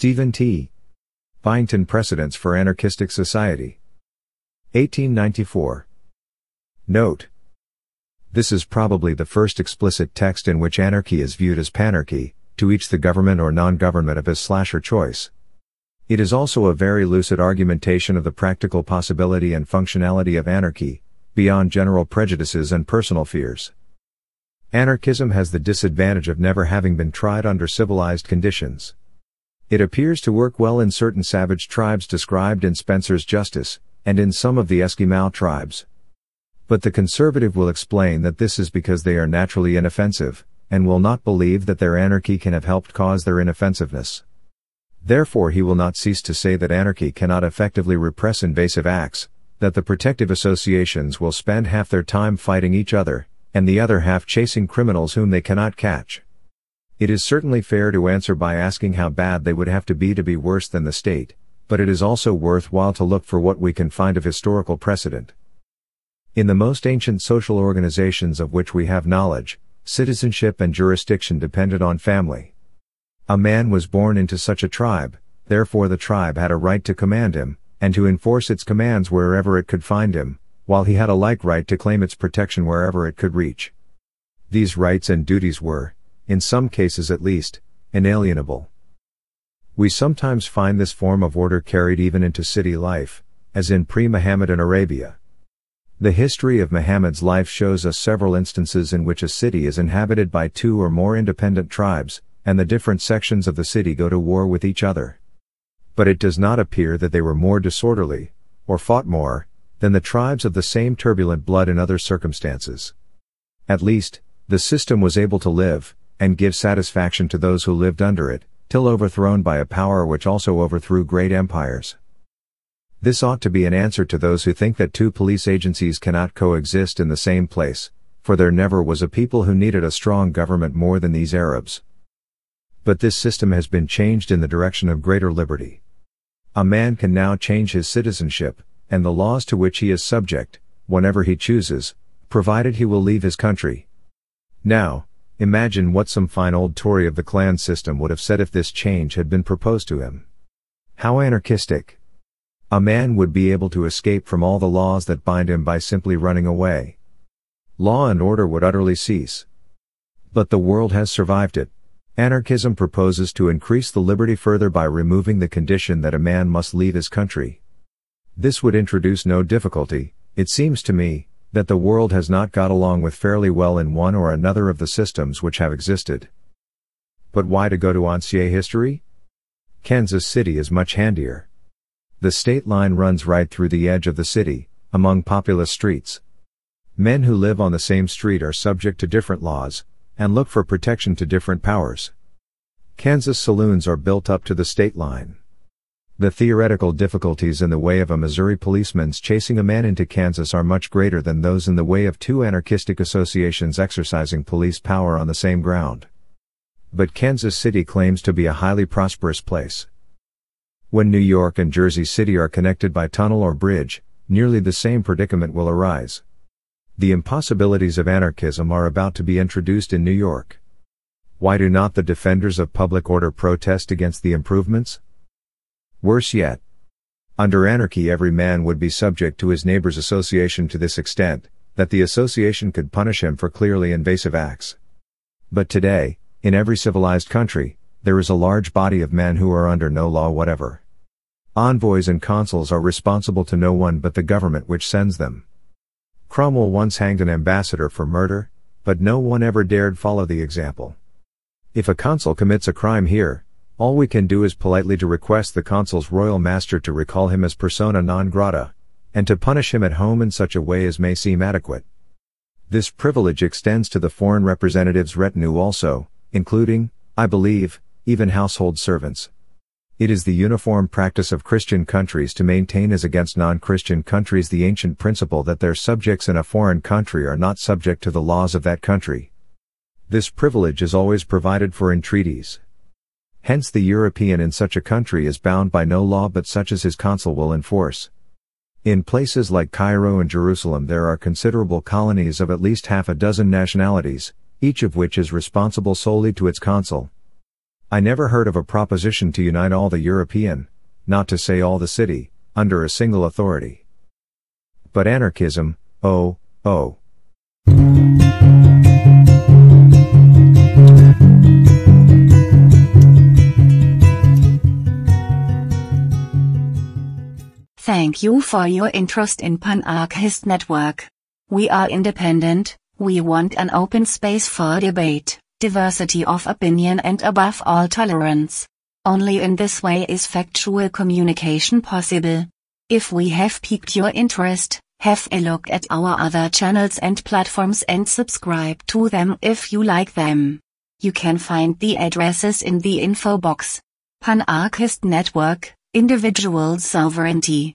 Stephen T. Byington Precedents for Anarchistic Society. 1894. Note. This is probably the first explicit text in which anarchy is viewed as panarchy, to each the government or non-government of his slasher choice. It is also a very lucid argumentation of the practical possibility and functionality of anarchy, beyond general prejudices and personal fears. Anarchism has the disadvantage of never having been tried under civilized conditions. It appears to work well in certain savage tribes described in Spencer's Justice, and in some of the Eskimo tribes. But the conservative will explain that this is because they are naturally inoffensive, and will not believe that their anarchy can have helped cause their inoffensiveness. Therefore he will not cease to say that anarchy cannot effectively repress invasive acts, that the protective associations will spend half their time fighting each other, and the other half chasing criminals whom they cannot catch. It is certainly fair to answer by asking how bad they would have to be to be worse than the state, but it is also worthwhile to look for what we can find of historical precedent. In the most ancient social organizations of which we have knowledge, citizenship and jurisdiction depended on family. A man was born into such a tribe, therefore the tribe had a right to command him, and to enforce its commands wherever it could find him, while he had a like right to claim its protection wherever it could reach. These rights and duties were, in some cases at least, inalienable. We sometimes find this form of order carried even into city life, as in pre-Mohammedan Arabia. The history of Muhammad's life shows us several instances in which a city is inhabited by two or more independent tribes, and the different sections of the city go to war with each other. But it does not appear that they were more disorderly, or fought more, than the tribes of the same turbulent blood in other circumstances. At least, the system was able to live, and give satisfaction to those who lived under it, till overthrown by a power which also overthrew great empires. This ought to be an answer to those who think that two police agencies cannot coexist in the same place, for there never was a people who needed a strong government more than these Arabs. But this system has been changed in the direction of greater liberty. A man can now change his citizenship, and the laws to which he is subject, whenever he chooses, provided he will leave his country. Now, Imagine what some fine old Tory of the clan system would have said if this change had been proposed to him. How anarchistic. A man would be able to escape from all the laws that bind him by simply running away. Law and order would utterly cease. But the world has survived it. Anarchism proposes to increase the liberty further by removing the condition that a man must leave his country. This would introduce no difficulty, it seems to me, that the world has not got along with fairly well in one or another of the systems which have existed. But why to go to ancien history? Kansas City is much handier. The state line runs right through the edge of the city, among populous streets. Men who live on the same street are subject to different laws, and look for protection to different powers. Kansas saloons are built up to the state line. The theoretical difficulties in the way of a Missouri policeman's chasing a man into Kansas are much greater than those in the way of two anarchistic associations exercising police power on the same ground. But Kansas City claims to be a highly prosperous place. When New York and Jersey City are connected by tunnel or bridge, nearly the same predicament will arise. The impossibilities of anarchism are about to be introduced in New York. Why do not the defenders of public order protest against the improvements? Worse yet. Under anarchy every man would be subject to his neighbor's association to this extent, that the association could punish him for clearly invasive acts. But today, in every civilized country, there is a large body of men who are under no law whatever. Envoys and consuls are responsible to no one but the government which sends them. Cromwell once hanged an ambassador for murder, but no one ever dared follow the example. If a consul commits a crime here, all we can do is politely to request the consul's royal master to recall him as persona non grata, and to punish him at home in such a way as may seem adequate. This privilege extends to the foreign representative's retinue also, including, I believe, even household servants. It is the uniform practice of Christian countries to maintain as against non-Christian countries the ancient principle that their subjects in a foreign country are not subject to the laws of that country. This privilege is always provided for in treaties. Hence the European in such a country is bound by no law but such as his consul will enforce. In places like Cairo and Jerusalem there are considerable colonies of at least half a dozen nationalities, each of which is responsible solely to its consul. I never heard of a proposition to unite all the European, not to say all the city, under a single authority. But anarchism, oh, oh. Thank you for your interest in Panarchist Network. We are independent, we want an open space for debate, diversity of opinion and above all tolerance. Only in this way is factual communication possible. If we have piqued your interest, have a look at our other channels and platforms and subscribe to them if you like them. You can find the addresses in the info box. Panarchist Network, Individual Sovereignty.